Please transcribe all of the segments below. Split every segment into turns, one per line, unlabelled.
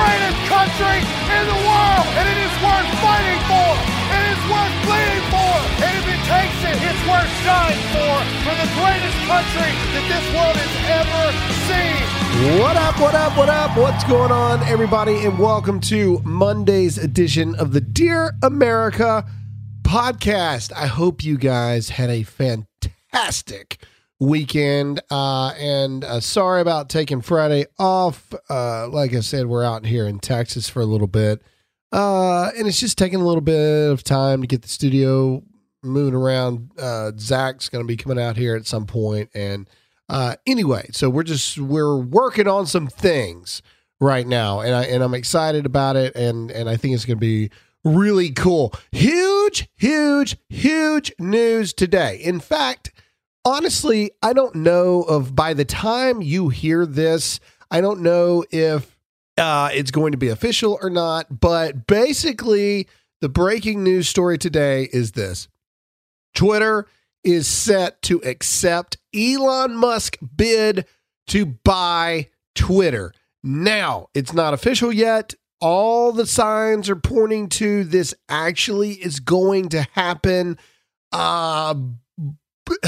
Greatest country in the world. And it is worth fighting for. It is worth bleeding for. And if it takes it, it's worth dying for. For the greatest country that this world has ever seen.
What up, what up, what up? What's going on, everybody? And welcome to Monday's edition of the Dear America podcast. I hope you guys had a fantastic weekend. Uh, and uh, sorry about taking Friday off. Uh, like I said, we're out here in Texas for a little bit. Uh, and it's just taking a little bit of time to get the studio moving around. Uh, Zach's going to be coming out here at some point, and uh, anyway, so we're just we're working on some things right now, and I and I'm excited about it, and and I think it's going to be really cool. Huge, huge, huge news today. In fact, honestly, I don't know of by the time you hear this, I don't know if uh, it's going to be official or not. But basically, the breaking news story today is this Twitter is set to accept Elon Musk bid to buy Twitter. Now, it's not official yet. All the signs are pointing to this actually is going to happen. Uh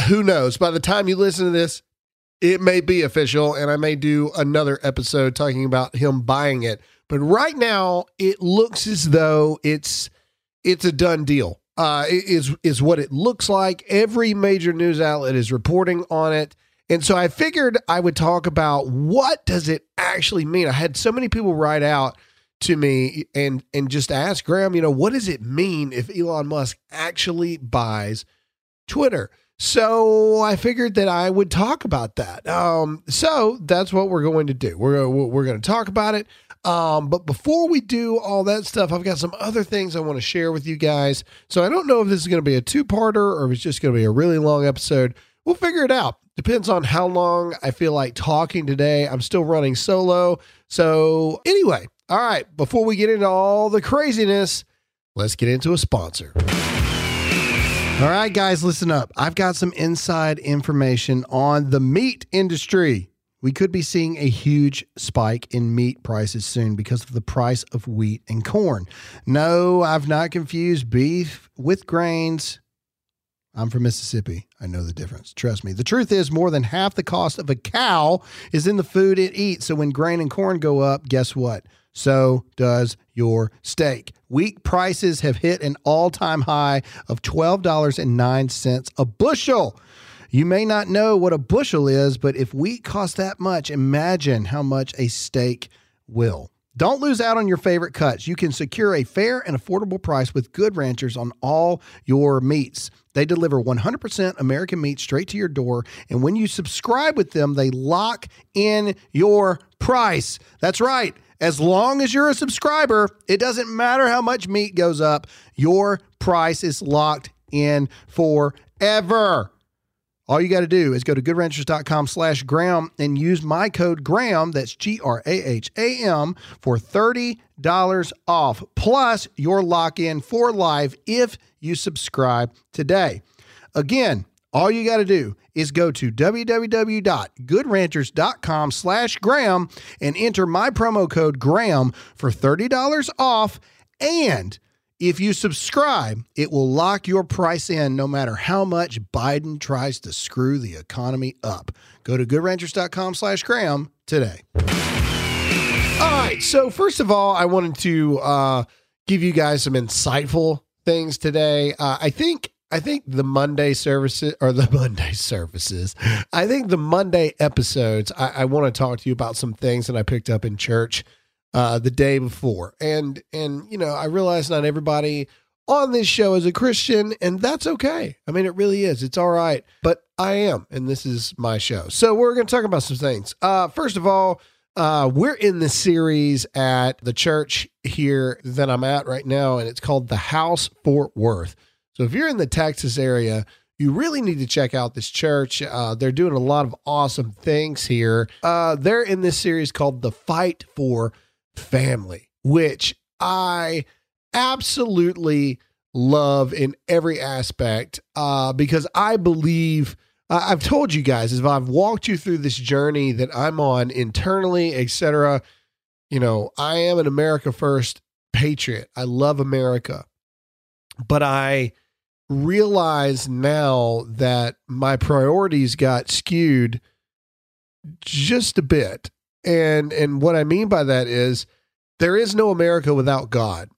who knows? By the time you listen to this, it may be official and I may do another episode talking about him buying it. But right now, it looks as though it's it's a done deal. Uh, is is what it looks like. Every major news outlet is reporting on it, and so I figured I would talk about what does it actually mean. I had so many people write out to me and and just ask Graham, you know, what does it mean if Elon Musk actually buys Twitter? So I figured that I would talk about that. Um, so that's what we're going to do. We're we're going to talk about it. Um, but before we do all that stuff, I've got some other things I want to share with you guys. So I don't know if this is going to be a two-parter or if it's just going to be a really long episode. We'll figure it out. Depends on how long I feel like talking today. I'm still running solo. So anyway, all right. Before we get into all the craziness, let's get into a sponsor. All right, guys, listen up. I've got some inside information on the meat industry. We could be seeing a huge spike in meat prices soon because of the price of wheat and corn. No, I've not confused beef with grains. I'm from Mississippi. I know the difference. Trust me. The truth is, more than half the cost of a cow is in the food it eats. So when grain and corn go up, guess what? So does your steak. Wheat prices have hit an all time high of $12.09 a bushel. You may not know what a bushel is, but if wheat costs that much, imagine how much a steak will. Don't lose out on your favorite cuts. You can secure a fair and affordable price with Good Ranchers on all your meats. They deliver 100% American meat straight to your door. And when you subscribe with them, they lock in your price. That's right. As long as you're a subscriber, it doesn't matter how much meat goes up, your price is locked in forever. All you got to do is go to goodranchers.com slash Graham and use my code Graham, that's G R A H A M, for $30 off. Plus, your lock in for life if you subscribe today. Again, all you got to do is go to www.goodranchers.com slash Graham and enter my promo code Graham for $30 off. And if you subscribe, it will lock your price in no matter how much Biden tries to screw the economy up. Go to goodranchers.com slash Graham today. All right. So, first of all, I wanted to uh, give you guys some insightful things today. Uh, I think. I think the Monday services or the Monday services. I think the Monday episodes. I, I want to talk to you about some things that I picked up in church uh, the day before. And and you know, I realize not everybody on this show is a Christian, and that's okay. I mean, it really is. It's all right. But I am, and this is my show. So we're going to talk about some things. Uh, first of all, uh, we're in the series at the church here that I'm at right now, and it's called the House Fort Worth. So if you're in the Texas area, you really need to check out this church. Uh, they're doing a lot of awesome things here. Uh, they're in this series called The Fight for Family, which I absolutely love in every aspect uh, because I believe I've told you guys if I've walked you through this journey that I'm on internally, etc. You know, I am an America First patriot. I love America, but I realize now that my priorities got skewed just a bit. And and what I mean by that is there is no America without God.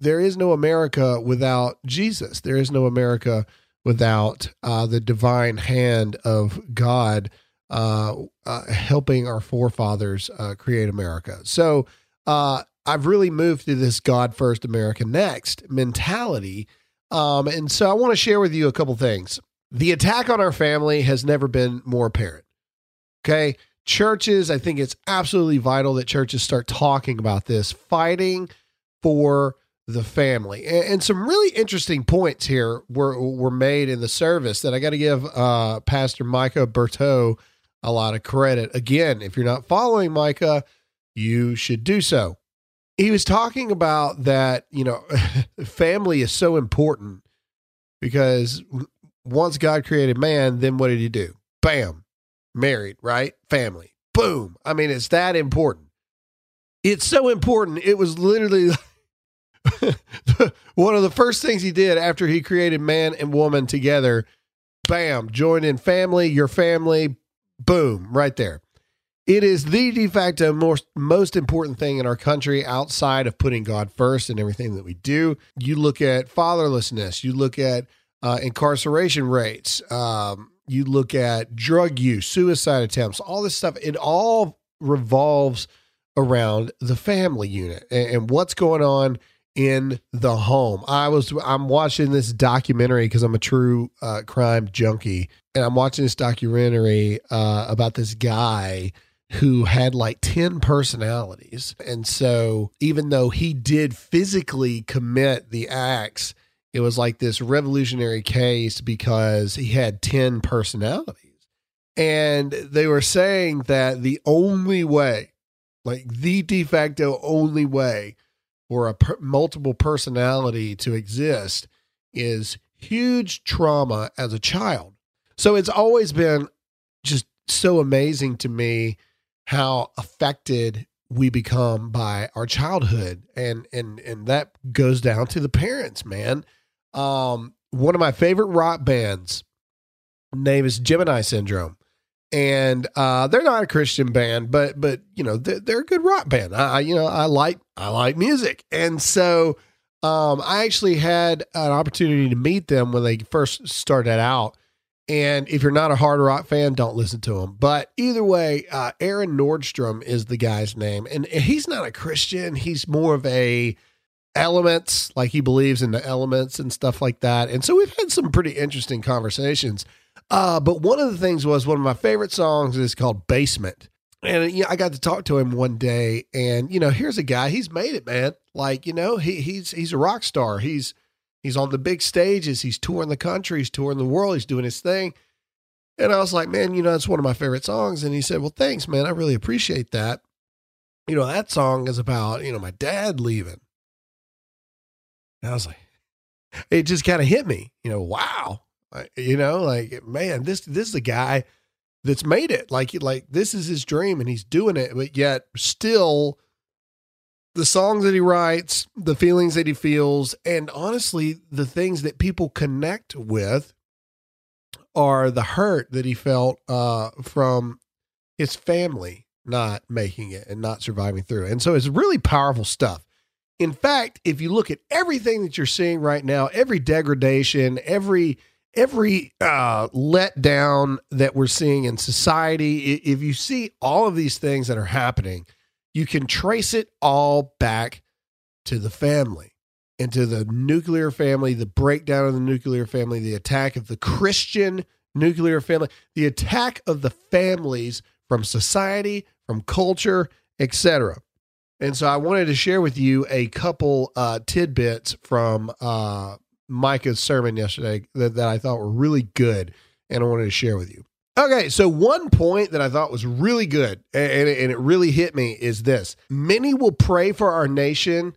There is no America without Jesus. There is no America without uh, the divine hand of God uh, uh, helping our forefathers uh, create America. So uh, I've really moved to this God first, America next mentality. Um, and so I want to share with you a couple things. The attack on our family has never been more apparent. Okay. Churches, I think it's absolutely vital that churches start talking about this, fighting for the family. And, and, some really interesting points here were were made in the service that I got to give uh, Pastor Micah Berteau a lot of credit. Again, if you're not following Micah, you should do so. He was talking about that, you know, family is so important because once God created man, then what did he do? Bam, married, right? Family. Boom. I mean, it's that important. It's so important. It was literally one of the first things he did after he created man and woman together, bam, join in family, your family, boom, right there. It is the de facto most, most important thing in our country outside of putting God first in everything that we do. You look at fatherlessness, you look at uh, incarceration rates, um, you look at drug use, suicide attempts, all this stuff. It all revolves around the family unit and, and what's going on in the home. I was I'm watching this documentary because I'm a true uh, crime junkie, and I'm watching this documentary uh, about this guy who had like 10 personalities. And so even though he did physically commit the acts, it was like this revolutionary case because he had 10 personalities. And they were saying that the only way, like the de facto only way for a per- multiple personality to exist is huge trauma as a child. So it's always been just so amazing to me how affected we become by our childhood and and and that goes down to the parents man um one of my favorite rock bands name is gemini syndrome and uh, they're not a Christian band, but but you know they're, they're a good rock band. I you know I like I like music, and so um, I actually had an opportunity to meet them when they first started out. And if you're not a hard rock fan, don't listen to them. But either way, uh, Aaron Nordstrom is the guy's name, and he's not a Christian. He's more of a elements, like he believes in the elements and stuff like that. And so we've had some pretty interesting conversations. Uh, but one of the things was one of my favorite songs is called Basement. And you know, I got to talk to him one day, and you know, here's a guy. He's made it, man. Like you know, he he's he's a rock star. He's he's on the big stages. He's touring the country. He's touring the world. He's doing his thing. And I was like, man, you know, that's one of my favorite songs. And he said, well, thanks, man. I really appreciate that. You know, that song is about you know my dad leaving. And I was like, it just kind of hit me. You know, wow, you know, like man, this this is a guy that's made it. Like like this is his dream and he's doing it, but yet still the songs that he writes, the feelings that he feels, and honestly, the things that people connect with are the hurt that he felt uh, from his family not making it and not surviving through. And so it's really powerful stuff. In fact, if you look at everything that you're seeing right now, every degradation, every every uh, letdown that we're seeing in society, if you see all of these things that are happening, you can trace it all back to the family and to the nuclear family, the breakdown of the nuclear family, the attack of the Christian nuclear family, the attack of the families from society, from culture, etc. And so I wanted to share with you a couple uh, tidbits from uh, Micah's sermon yesterday that, that I thought were really good, and I wanted to share with you. Okay, so one point that I thought was really good and, and it really hit me is this many will pray for our nation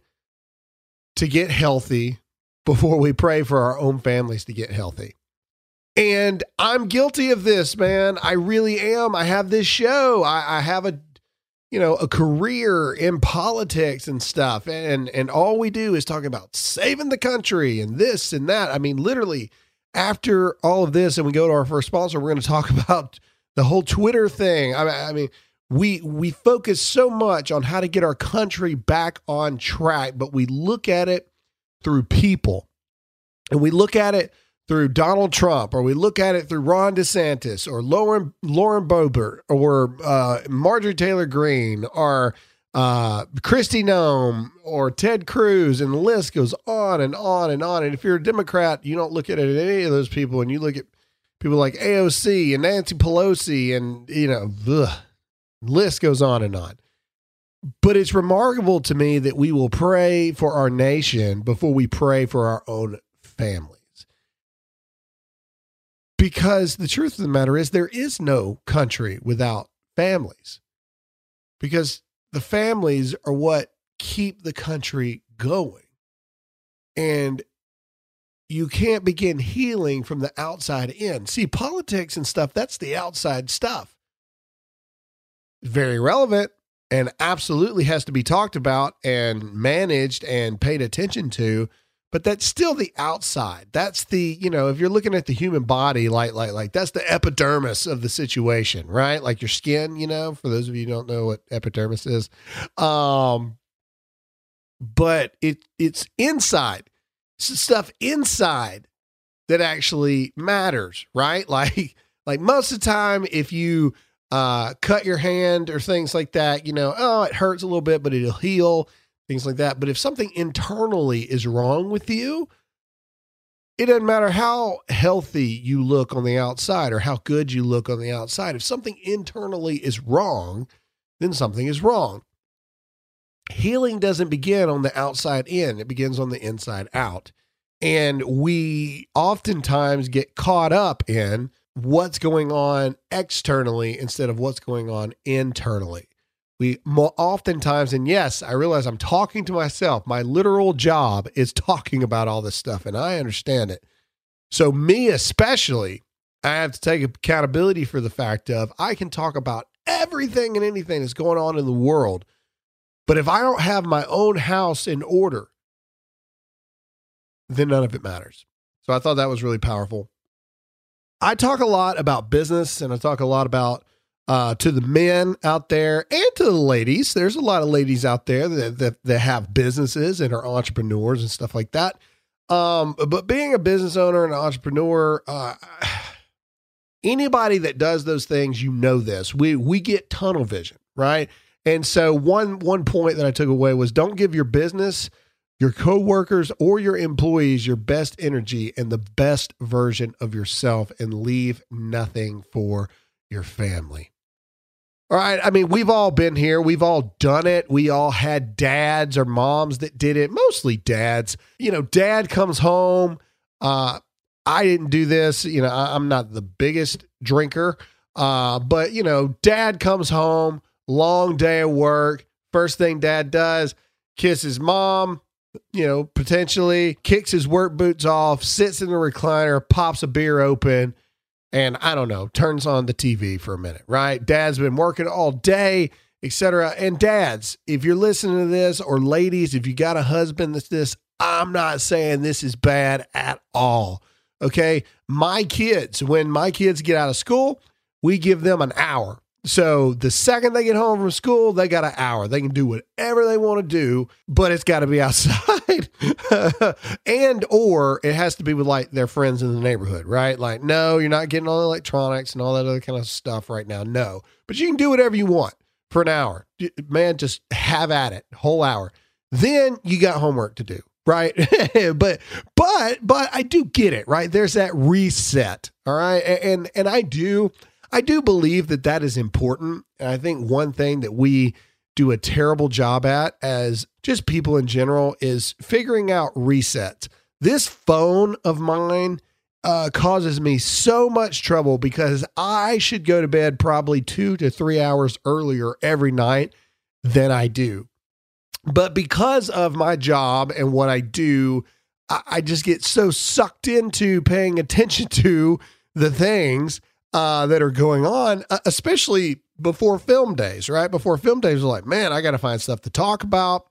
to get healthy before we pray for our own families to get healthy. And I'm guilty of this, man. I really am. I have this show. I, I have a you know a career in politics and stuff and and all we do is talking about saving the country and this and that i mean literally after all of this and we go to our first sponsor, we're going to talk about the whole Twitter thing. I, I mean, we we focus so much on how to get our country back on track, but we look at it through people, and we look at it through Donald Trump, or we look at it through Ron DeSantis, or Lauren Lauren Boebert, or uh, Marjorie Taylor Greene, or uh, Kristi Noem or Ted Cruz, and the list goes on and on and on. And if you're a Democrat, you don't look at it any of those people, and you look at people like AOC and Nancy Pelosi, and you know, the list goes on and on. But it's remarkable to me that we will pray for our nation before we pray for our own families. Because the truth of the matter is, there is no country without families. Because the families are what keep the country going. And you can't begin healing from the outside in. See, politics and stuff, that's the outside stuff. Very relevant and absolutely has to be talked about and managed and paid attention to but that's still the outside. That's the you know if you're looking at the human body like like like that's the epidermis of the situation right? Like your skin you know for those of you who don't know what epidermis is. Um but it it's inside. It's stuff inside that actually matters right? Like like most of the time if you uh cut your hand or things like that you know oh it hurts a little bit but it'll heal things like that. But if something internally is wrong with you, it doesn't matter how healthy you look on the outside or how good you look on the outside. If something internally is wrong, then something is wrong. Healing doesn't begin on the outside in, it begins on the inside out. And we oftentimes get caught up in what's going on externally instead of what's going on internally we more oftentimes and yes i realize i'm talking to myself. My literal job is talking about all this stuff and i understand it. So me especially i have to take accountability for the fact of i can talk about everything and anything that's going on in the world but if i don't have my own house in order then none of it matters. So i thought that was really powerful. I talk a lot about business and i talk a lot about uh, to the men out there and to the ladies. There's a lot of ladies out there that, that, that have businesses and are entrepreneurs and stuff like that. Um, but being a business owner and an entrepreneur, uh, anybody that does those things, you know this. We we get tunnel vision, right? And so one one point that I took away was don't give your business, your coworkers, or your employees your best energy and the best version of yourself, and leave nothing for your family. All right. I mean, we've all been here. We've all done it. We all had dads or moms that did it, mostly dads. You know, dad comes home. Uh, I didn't do this. You know, I, am not the biggest drinker. Uh, but, you know, dad comes home, long day of work. First thing dad does, kisses mom, you know, potentially kicks his work boots off, sits in the recliner, pops a beer open and I don't know, turns on the TV for a minute, right? Dad's been working all day, etc. And dads, if you're listening to this, or ladies, if you got a husband that's this, I'm not saying this is bad at all. Okay. My kids, when my kids get out of school, we give them an hour. So the second they get home from school, they got an hour. They can do whatever they want to do, but it's got to be outside. and or it has to be with like their friends in the neighborhood, right? Like, no, you're not getting all the electronics and all that other kind of stuff right now. No. But you can do whatever you want. for an hour. Man, just have at it, whole hour. Then you got homework to do, right? but but but I do get it, right? There's that reset, all right? And and I do I do believe that that is important. And I think one thing that we do a terrible job at as just people in general is figuring out resets. This phone of mine uh, causes me so much trouble because I should go to bed probably two to three hours earlier every night than I do. But because of my job and what I do, I, I just get so sucked into paying attention to the things uh, that are going on, uh, especially before film days, right? Before film days, are like, man, I got to find stuff to talk about.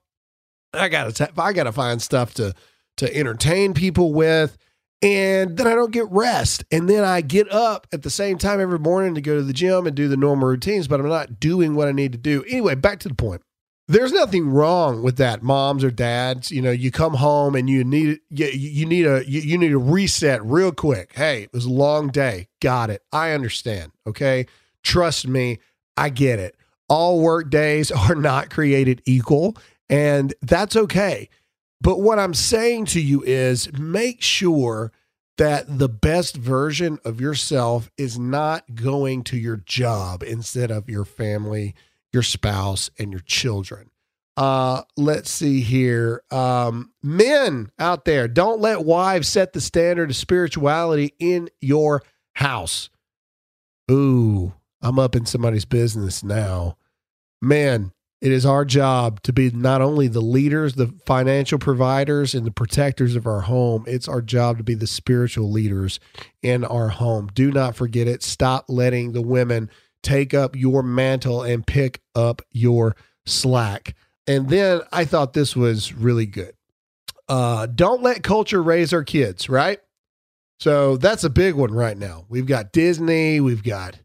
I got to, I got to find stuff to to entertain people with, and then I don't get rest, and then I get up at the same time every morning to go to the gym and do the normal routines, but I'm not doing what I need to do. Anyway, back to the point. There's nothing wrong with that, moms or dads. You know, you come home and you need you, you need a you, you need a reset real quick. Hey, it was a long day. Got it. I understand. Okay, trust me. I get it. All work days are not created equal, and that's okay. But what I'm saying to you is make sure that the best version of yourself is not going to your job instead of your family, your spouse, and your children. Uh, let's see here. Um, men out there, don't let wives set the standard of spirituality in your house. Ooh, I'm up in somebody's business now. Man, it is our job to be not only the leaders, the financial providers, and the protectors of our home. It's our job to be the spiritual leaders in our home. Do not forget it. Stop letting the women take up your mantle and pick up your slack. And then I thought this was really good. Uh, don't let culture raise our kids, right? So that's a big one right now. We've got Disney, we've got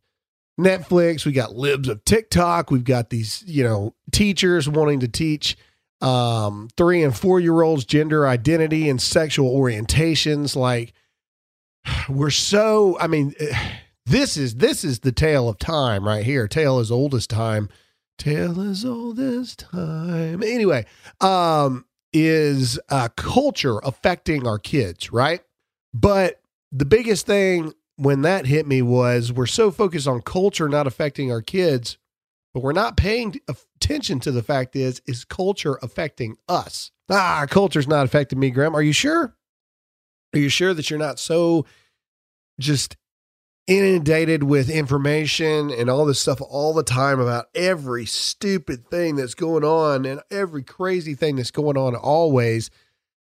Netflix, we got libs of TikTok, we've got these, you know, teachers wanting to teach um, three and four year olds gender identity and sexual orientations. Like, we're so, I mean, this is this is the tale of time right here. Tale as old as time. Tale as old as time. Anyway, um, is uh, culture affecting our kids, right? But the biggest thing when that hit me was we're so focused on culture not affecting our kids, but we're not paying attention to the fact is is culture affecting us? Ah, culture's not affecting me, Graham. Are you sure? Are you sure that you're not so just inundated with information and all this stuff all the time about every stupid thing that's going on and every crazy thing that's going on always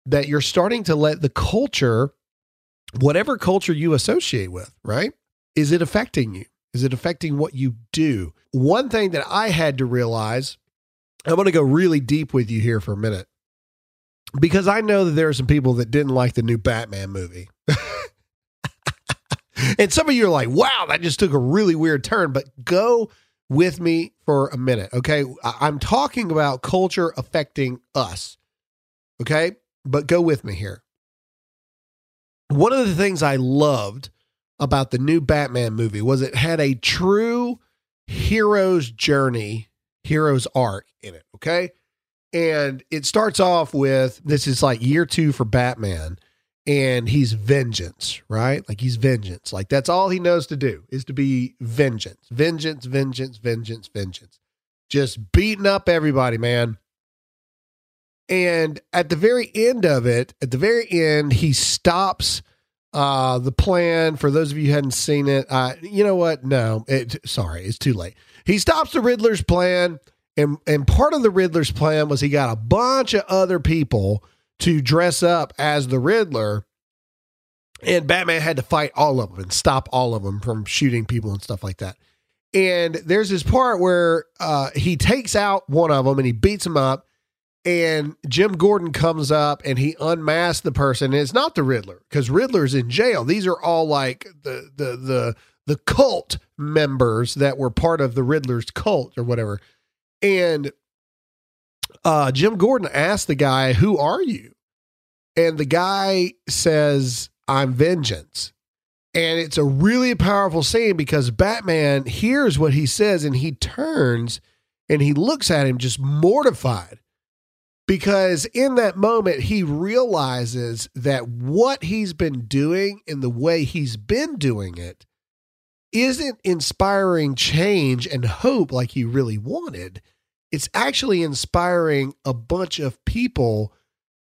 that you're starting to let the culture whatever culture you associate with, right? Is it affecting you? Is it affecting what you do? One thing that I had to realize, I'm going to go really deep with you here for a minute because I know that there are some people that didn't like the new Batman movie. And some of you are like, wow, that just took a really weird turn, but go with me for a minute. Okay. I'm talking about culture affecting us. Okay. But go with me here one of the things I loved about the new Batman movie was it had a true hero's journey, hero's arc in it. Okay. And it starts off with this is like year two for Batman, and he's vengeance, right? Like he's vengeance. Like that's all he knows to do is to be vengeance, vengeance, vengeance, vengeance, vengeance. Just beating up everybody, man. And at the very end of it, at the very end, he stops uh, the plan. For those of you who hadn't seen it, uh, you know what? No, it, sorry, it's too late. He stops the Riddler's plan, and and part of the Riddler's plan was he got a bunch of other people to dress up as the Riddler, and Batman had to fight all of them and stop all of them from shooting people and stuff like that. And there's this part where uh, he takes out one of them and he beats him up and Jim Gordon comes up and he unmasks the person. And it's not the Riddler because Riddler's in jail. These are all like the the the the cult members that were part of the Riddler's cult or whatever. And uh, Jim Gordon asked the guy, "Who are you?" And the guy says, "I'm Vengeance." And it's a really powerful scene because Batman hears what he says and he turns and he looks at him just mortified because in that moment he realizes that what he's been doing and the way he's been doing it isn't inspiring change and hope like he really wanted. It's actually inspiring a bunch of people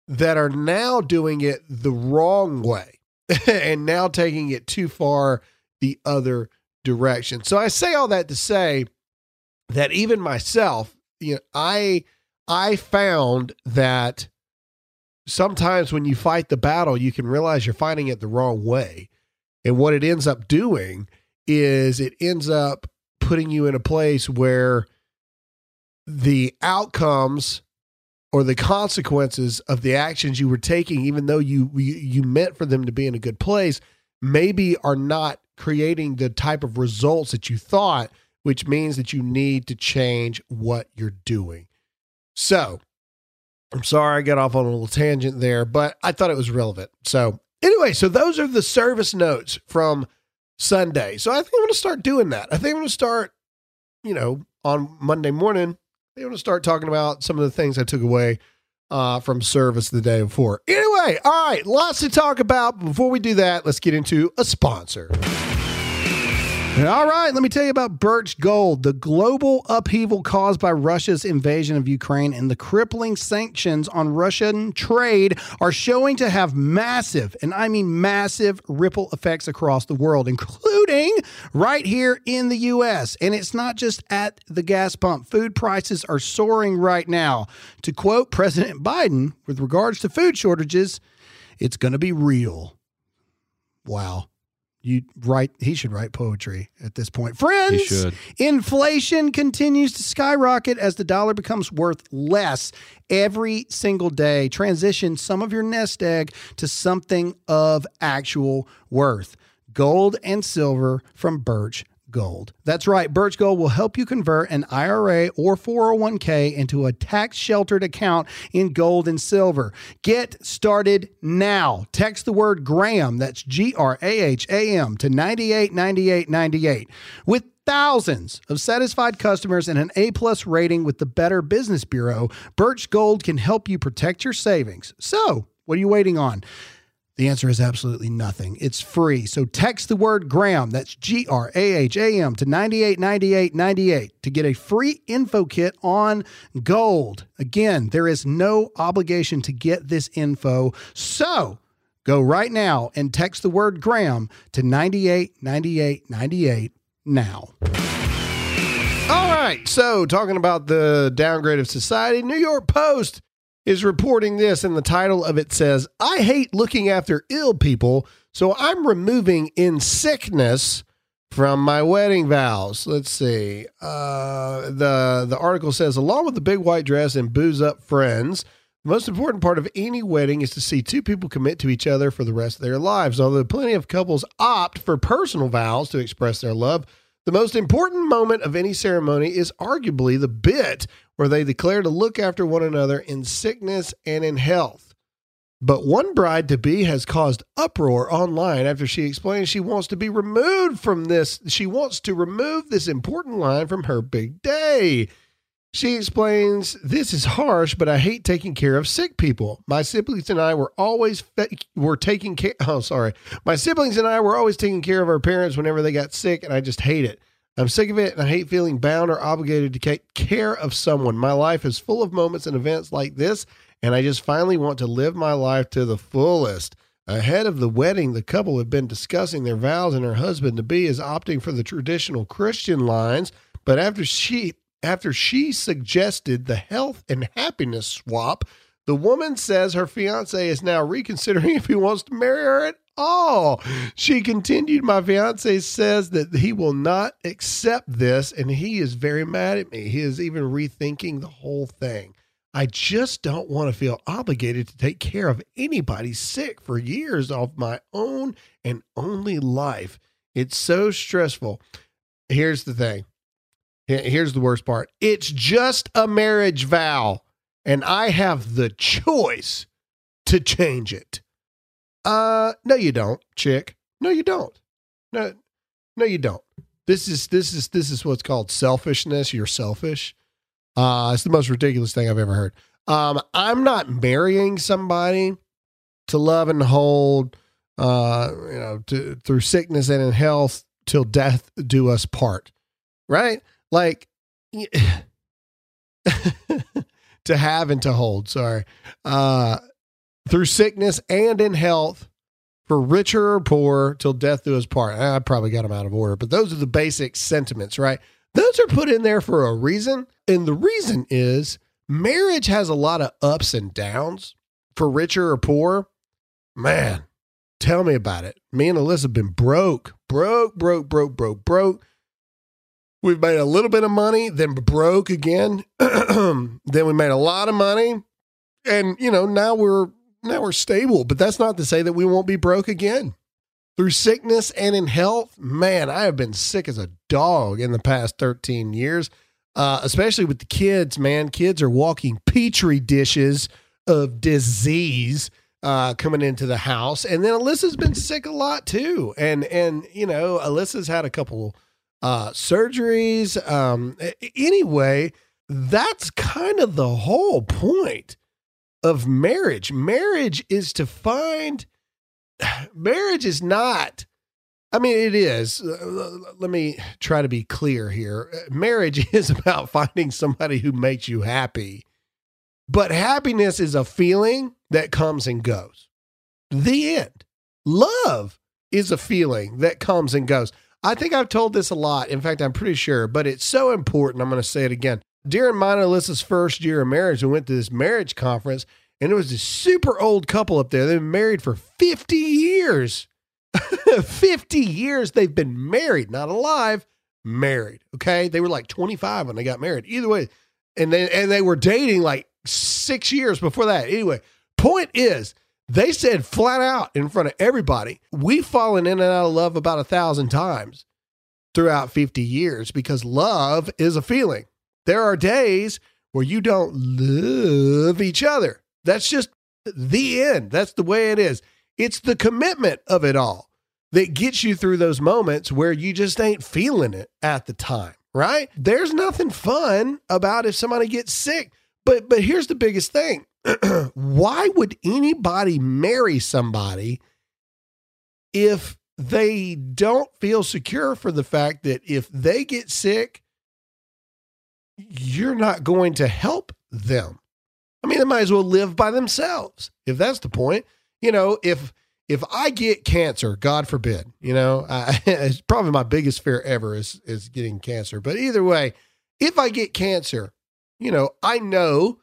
that are now doing it the wrong way and now taking it too far the other direction. So I say all that to say that even myself, you know, I I found that sometimes when you fight the battle, you can realize you're fighting it the wrong way. And what it ends up doing is it ends up putting you in a place where the outcomes or the consequences of the actions you were taking even though you you, you meant for them to be in a good place maybe are not creating the type of results that you thought which means that you need to change what you're doing. So i'm sorry i got off on a little tangent there but i thought it was relevant. So anyway so those are the service notes from sunday. So i think i'm going to start doing that. I think i'm going to start you know on monday morning they want to start talking about some of the things I took away uh, from service the day before. Anyway, all right, lots to talk about. Before we do that, let's get into a sponsor. All right, let me tell you about Birch Gold. The global upheaval caused by Russia's invasion of Ukraine and the crippling sanctions on Russian trade are showing to have massive, and I mean massive, ripple effects across the world, including right here in the U.S. And it's not just at the gas pump. Food prices are soaring right now. To quote President Biden with regards to food shortages, it's going to be real. Wow you write he should write poetry at this point. Friends inflation continues to skyrocket as the dollar becomes worth less every single day. Transition some of your nest egg to something of actual worth. Gold and silver from birch Gold. That's right. Birch Gold will help you convert an IRA or 401k into a tax sheltered account in gold and silver. Get started now. Text the word Graham, that's G R A H A M, to 989898. With thousands of satisfied customers and an A plus rating with the Better Business Bureau, Birch Gold can help you protect your savings. So, what are you waiting on? The answer is absolutely nothing. It's free. So text the word Graham, that's G R A H A M, to 989898 to get a free info kit on gold. Again, there is no obligation to get this info. So go right now and text the word Graham to 989898 now. All right. So, talking about the downgrade of society, New York Post is reporting this, and the title of it says, I hate looking after ill people, so I'm removing in sickness from my wedding vows. Let's see. Uh, the, the article says, along with the big white dress and booze up friends, the most important part of any wedding is to see two people commit to each other for the rest of their lives. Although plenty of couples opt for personal vows to express their love, the most important moment of any ceremony is arguably the bit where they declare to look after one another in sickness and in health. But one bride to be has caused uproar online after she explains she wants to be removed from this. She wants to remove this important line from her big day. She explains, This is harsh, but I hate taking care of sick people. My siblings and I were always fe- were taking care. Oh, sorry. My siblings and I were always taking care of our parents whenever they got sick, and I just hate it. I'm sick of it, and I hate feeling bound or obligated to take care of someone. My life is full of moments and events like this, and I just finally want to live my life to the fullest. Ahead of the wedding, the couple have been discussing their vows, and her husband to be is opting for the traditional Christian lines. But after she after she suggested the health and happiness swap, the woman says her fiance is now reconsidering if he wants to marry her at all. She continued, My fiance says that he will not accept this, and he is very mad at me. He is even rethinking the whole thing. I just don't want to feel obligated to take care of anybody sick for years of my own and only life. It's so stressful. Here's the thing Here's the worst part it's just a marriage vow, and I have the choice to change it. Uh, no, you don't, chick. No, you don't. No, no, you don't. This is this is this is what's called selfishness. You're selfish. Uh, it's the most ridiculous thing I've ever heard. Um, I'm not marrying somebody to love and hold, uh, you know, to, through sickness and in health till death do us part. Right? Like to have and to hold. Sorry. Uh, through sickness and in health, for richer or poor, till death do us part. I probably got them out of order, but those are the basic sentiments, right? Those are put in there for a reason. And the reason is marriage has a lot of ups and downs for richer or poor. Man, tell me about it. Me and Alyssa have been broke, broke, broke, broke, broke, broke. We've made a little bit of money, then broke again. then we made a lot of money. And, you know, now we're now we're stable, but that's not to say that we won't be broke again. Through sickness and in health, man, I have been sick as a dog in the past 13 years, uh, especially with the kids, man. Kids are walking petri dishes of disease uh, coming into the house. And then Alyssa's been sick a lot too. And, and you know, Alyssa's had a couple uh, surgeries. Um, anyway, that's kind of the whole point of marriage. Marriage is to find, marriage is not, I mean, it is. Uh, let me try to be clear here. Marriage is about finding somebody who makes you happy, but happiness is a feeling that comes and goes. The end. Love is a feeling that comes and goes. I think I've told this a lot. In fact, I'm pretty sure, but it's so important. I'm going to say it again. During mine and Alyssa's first year of marriage, we went to this marriage conference, and it was this super old couple up there. They've been married for 50 years. 50 years they've been married, not alive, married. Okay. They were like 25 when they got married. Either way. And they and they were dating like six years before that. Anyway, point is they said flat out in front of everybody, we've fallen in and out of love about a thousand times throughout 50 years because love is a feeling. There are days where you don't love each other. That's just the end. That's the way it is. It's the commitment of it all that gets you through those moments where you just ain't feeling it at the time, right? There's nothing fun about if somebody gets sick. But but here's the biggest thing. why would anybody marry somebody if they don't feel secure for the fact that if they get sick, you're not going to help them? I mean, they might as well live by themselves if that's the point. You know, if if I get cancer, God forbid, you know, I, it's probably my biggest fear ever is is getting cancer. But either way, if I get cancer, you know, I know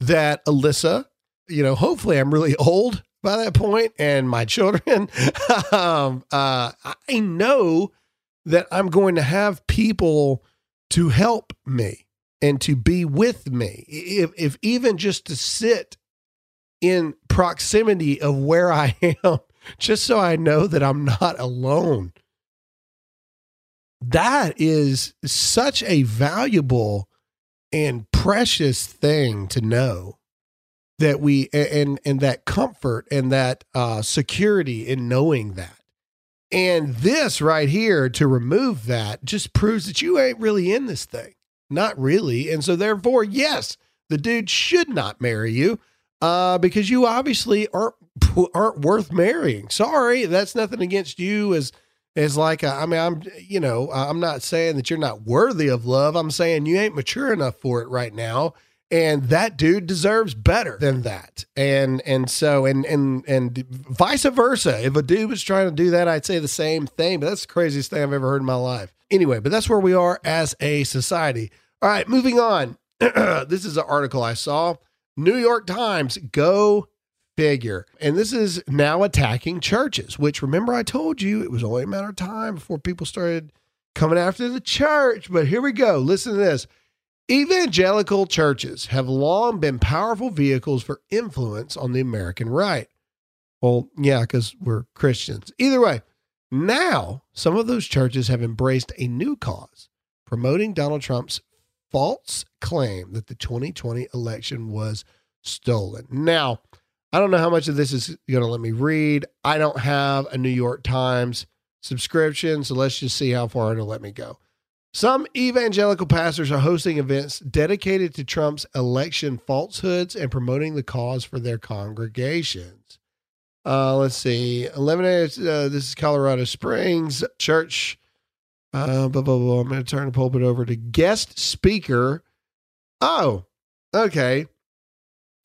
that Alyssa, you know, hopefully I'm really old by that point and my children, um, uh, I know that I'm going to have people to help me and to be with me. If, if even just to sit in proximity of where I am, just so I know that I'm not alone. That is such a valuable and precious thing to know that we and and that comfort and that uh, security in knowing that. And this right here to remove that just proves that you ain't really in this thing. Not really. And so therefore, yes, the dude should not marry you uh, because you obviously aren't aren't worth marrying. Sorry, that's nothing against you as is like, a, I mean, I'm, you know, uh, I'm not saying that you're not worthy of love. I'm saying you ain't mature enough for it right now. And that dude deserves better than that. And, and so, and, and, and vice versa. If a dude was trying to do that, I'd say the same thing, but that's the craziest thing I've ever heard in my life. Anyway, but that's where we are as a society. All right, moving on. this is an article I saw. New York Times, go figure. And this is now attacking churches, which remember I told you it was only a matter of time before people started coming after the church. But here we go. Listen to this. Evangelical churches have long been powerful vehicles for influence on the American right. Well, yeah, because we're Christians. Either way, now some of those churches have embraced a new cause, promoting Donald Trump's false claim that the 2020 election was stolen. Now, I don't know how much of this is going to let me read. I don't have a New York Times subscription, so let's just see how far it'll let me go. Some evangelical pastors are hosting events dedicated to Trump's election falsehoods and promoting the cause for their congregations. Uh, let's see. 11 uh, this is Colorado Springs Church. Uh, blah, blah, blah. I'm going to turn the pulpit over to guest speaker. Oh, okay.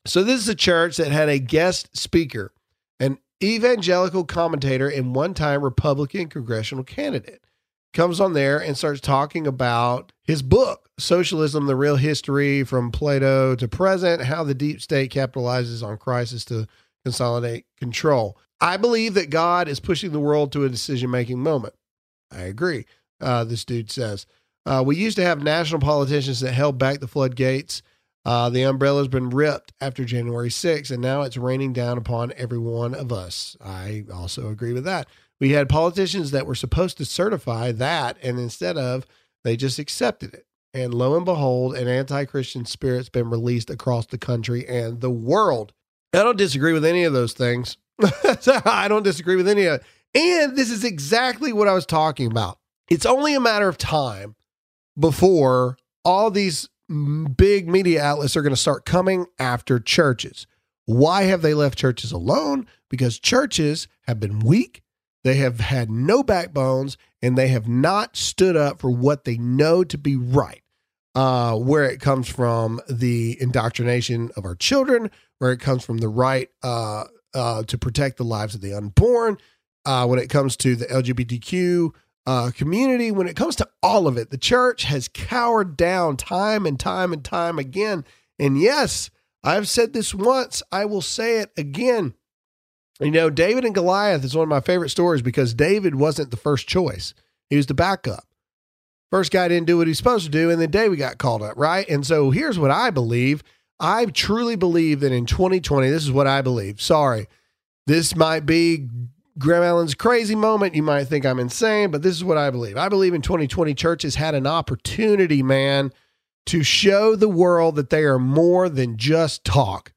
So this is a church that had a guest speaker, an evangelical commentator and one time Republican congressional candidate comes on there and starts talking about his book, Socialism, the Real History from Plato to Present, how the deep state capitalizes on crisis to consolidate control. I believe that God is pushing the world to a decision making moment. I agree, uh, this dude says. Uh, we used to have national politicians that held back the floodgates. Uh, the umbrella's been ripped after January 6th, and now it's raining down upon every one of us. I also agree with that. We had politicians that were supposed to certify that, and instead of, they just accepted it. And lo and behold, an anti Christian spirit's been released across the country and the world. I don't disagree with any of those things. I don't disagree with any of it. And this is exactly what I was talking about. It's only a matter of time before all these big media outlets are going to start coming after churches. Why have they left churches alone? Because churches have been weak they have had no backbones and they have not stood up for what they know to be right. Uh, where it comes from the indoctrination of our children, where it comes from the right uh, uh, to protect the lives of the unborn, uh, when it comes to the LGBTQ uh, community, when it comes to all of it, the church has cowered down time and time and time again. And yes, I've said this once, I will say it again. You know, David and Goliath is one of my favorite stories because David wasn't the first choice. He was the backup. First guy didn't do what he's supposed to do, and then David got called up, right? And so here's what I believe. I truly believe that in 2020, this is what I believe. Sorry, this might be Graham Allen's crazy moment. You might think I'm insane, but this is what I believe. I believe in 2020, churches had an opportunity, man, to show the world that they are more than just talk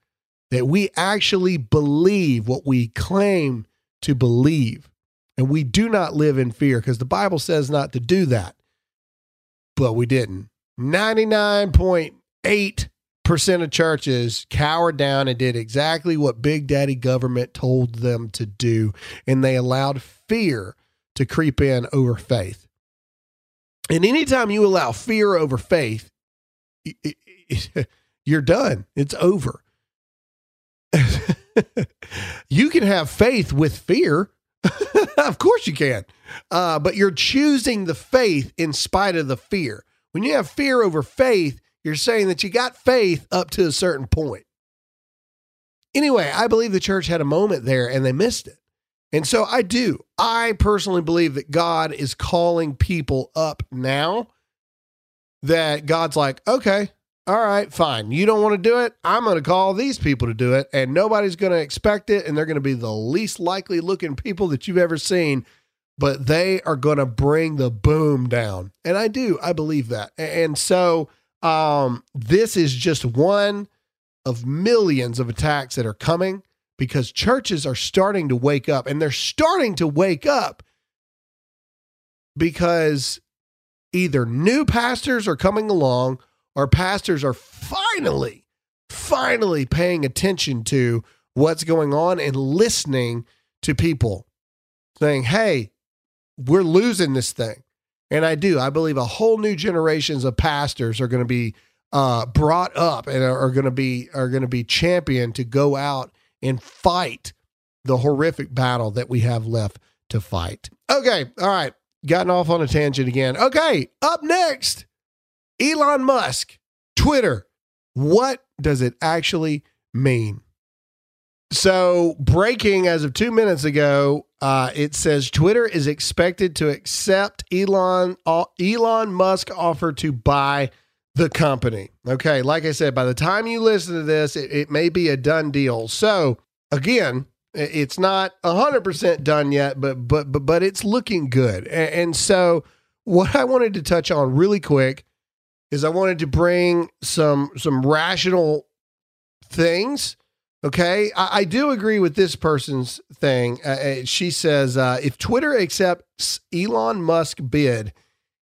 that we actually believe what we claim to believe. And we do not live in fear because the Bible says not to do that. But we didn't. 99.8% of churches cowered down and did exactly what Big Daddy government told them to do. And they allowed fear to creep in over faith. And anytime you allow fear over faith, you're done. It's over. you can have faith with fear. of course you can. Uh, but you're choosing the faith in spite of the fear. When you have fear over faith, you're saying that you got faith up to a certain point. Anyway, I believe the church had a moment there and they missed it. And so I do. I personally believe that God is calling people up now. That God's like, okay, all right, fine. You don't want to do it. I'm going to call these people to do it, and nobody's going to expect it, and they're going to be the least likely looking people that you've ever seen, but they are going to bring the boom down. And I do. I believe that. And so um, this is just one of millions of attacks that are coming because churches are starting to wake up, and they're starting to wake up because either new pastors are coming along or pastors are finally, finally paying attention to what's going on and listening to people saying, hey, we're losing this thing. And I do. I believe a whole new generations of pastors are going to be uh, brought up and are, are going to be are going to be championed to go out and fight the horrific battle that we have left to fight. Okay, all right. Gotten off on a tangent again. Okay, up next, Elon Musk, Twitter. What does it actually mean? So, breaking as of two minutes ago, uh, it says Twitter is expected to accept Elon uh, Elon Musk offer to buy the company. Okay, like I said, by the time you listen to this, it, it may be a done deal. So, again, it's not hundred percent done yet, but but but but it's looking good. And, and so, what I wanted to touch on really quick is I wanted to bring some some rational things. Okay, I, I do agree with this person's thing. Uh, uh, she says uh, if Twitter accepts Elon Musk bid,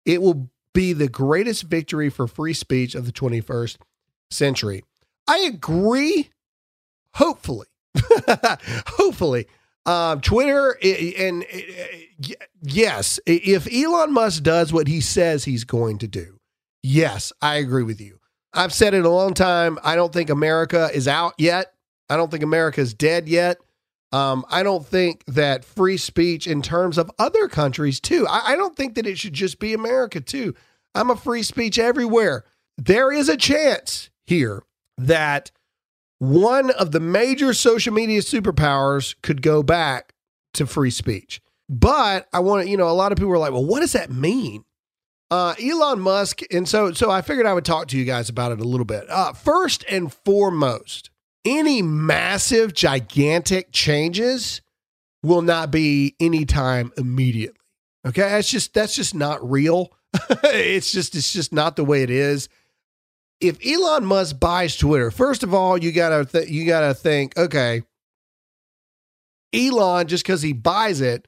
it will be the greatest victory for free speech of the 21st century. I agree, hopefully. hopefully. Um, Twitter, and yes, if Elon Musk does what he says he's going to do, yes, I agree with you. I've said it a long time. I don't think America is out yet. I don't think America is dead yet. Um, I don't think that free speech in terms of other countries too. I, I don't think that it should just be America too. I'm a free speech everywhere. There is a chance here that one of the major social media superpowers could go back to free speech. But I want to, you know, a lot of people are like, well, what does that mean? Uh, Elon Musk, and so so I figured I would talk to you guys about it a little bit. Uh, first and foremost, any massive, gigantic changes will not be anytime immediately. Okay, that's just that's just not real. it's just it's just not the way it is. If Elon Musk buys Twitter, first of all, you gotta th- you gotta think, okay, Elon just because he buys it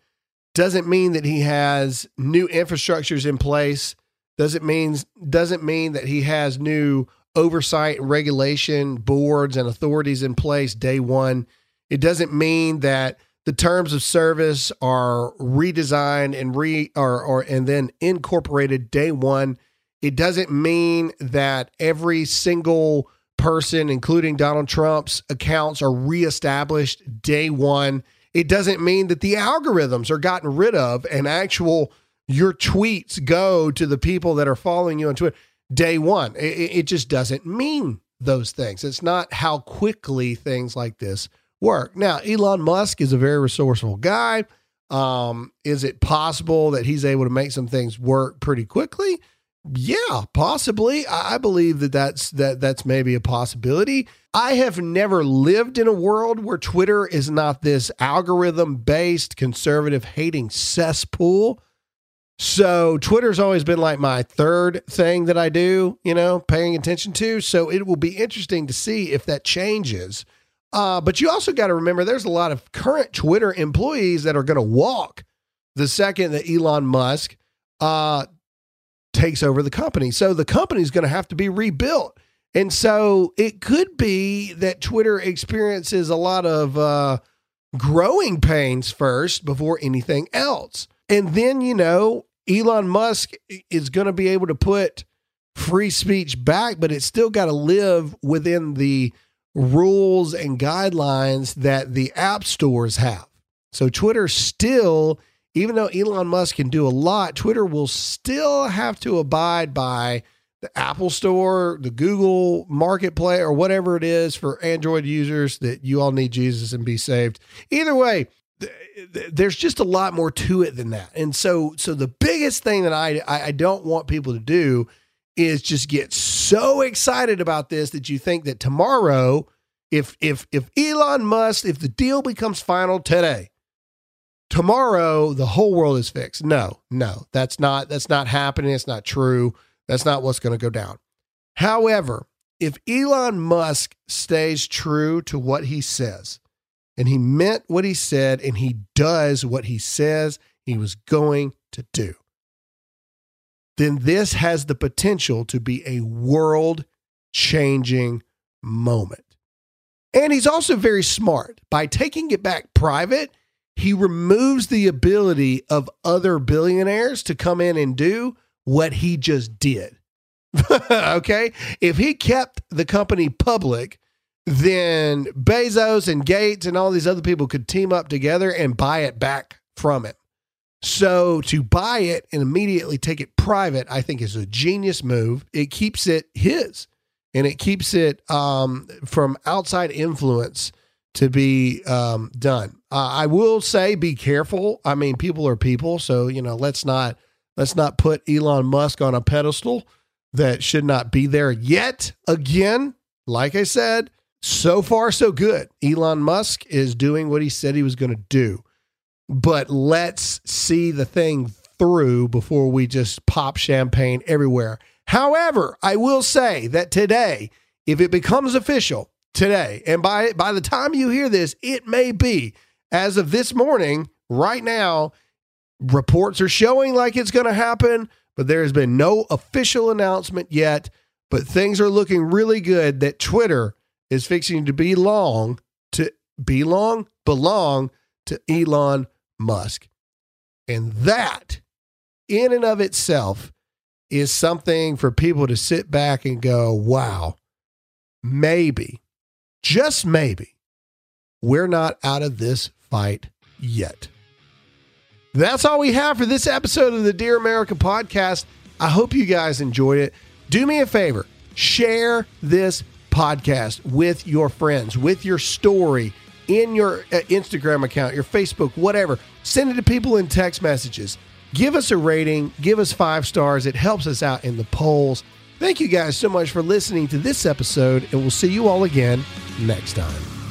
doesn't mean that he has new infrastructures in place. Doesn't mean doesn't mean that he has new oversight regulation boards and authorities in place day one. It doesn't mean that the terms of service are redesigned and re or, or and then incorporated day one. It doesn't mean that every single person, including Donald Trump's accounts, are reestablished day one. It doesn't mean that the algorithms are gotten rid of and actual your tweets go to the people that are following you on Twitter day one. It, it just doesn't mean those things. It's not how quickly things like this work. Now, Elon Musk is a very resourceful guy. Um, is it possible that he's able to make some things work pretty quickly? Yeah, possibly. I believe that that's that that's maybe a possibility. I have never lived in a world where Twitter is not this algorithm based conservative hating cesspool so Twitter's always been like my third thing that I do, you know, paying attention to. So it will be interesting to see if that changes. Uh, but you also got to remember there's a lot of current Twitter employees that are going to walk the second that Elon Musk uh, takes over the company. So the company is going to have to be rebuilt. And so it could be that Twitter experiences a lot of uh, growing pains first before anything else. And then, you know, Elon Musk is going to be able to put free speech back, but it's still got to live within the rules and guidelines that the app stores have. So Twitter still, even though Elon Musk can do a lot, Twitter will still have to abide by the Apple Store, the Google Marketplace, or whatever it is for Android users that you all need Jesus and be saved. Either way, there's just a lot more to it than that. And so, so the biggest thing that I, I don't want people to do is just get so excited about this that you think that tomorrow, if if if Elon Musk, if the deal becomes final today, tomorrow the whole world is fixed. No, no, that's not that's not happening. It's not true. That's not what's going to go down. However, if Elon Musk stays true to what he says, and he meant what he said and he does what he says he was going to do, then this has the potential to be a world changing moment. And he's also very smart. By taking it back private, he removes the ability of other billionaires to come in and do what he just did. okay? If he kept the company public, then Bezos and Gates and all these other people could team up together and buy it back from him. So to buy it and immediately take it private, I think is a genius move. It keeps it his and it keeps it um, from outside influence to be um, done. Uh, I will say, be careful. I mean, people are people, so you know, let's not let's not put Elon Musk on a pedestal that should not be there yet. Again, like I said, so far, so good. Elon Musk is doing what he said he was going to do. But let's see the thing through before we just pop champagne everywhere. However, I will say that today, if it becomes official today, and by by the time you hear this, it may be as of this morning, right now, reports are showing like it's going to happen, but there has been no official announcement yet. But things are looking really good that Twitter is fixing to belong to belong belong to Elon Musk. And that in and of itself is something for people to sit back and go, wow, maybe, just maybe, we're not out of this fight yet. That's all we have for this episode of the Dear America podcast. I hope you guys enjoyed it. Do me a favor, share this podcast with your friends, with your story in your uh, Instagram account, your Facebook, whatever. Send it to people in text messages. Give us a rating, give us five stars. It helps us out in the polls. Thank you guys so much for listening to this episode, and we'll see you all again next time.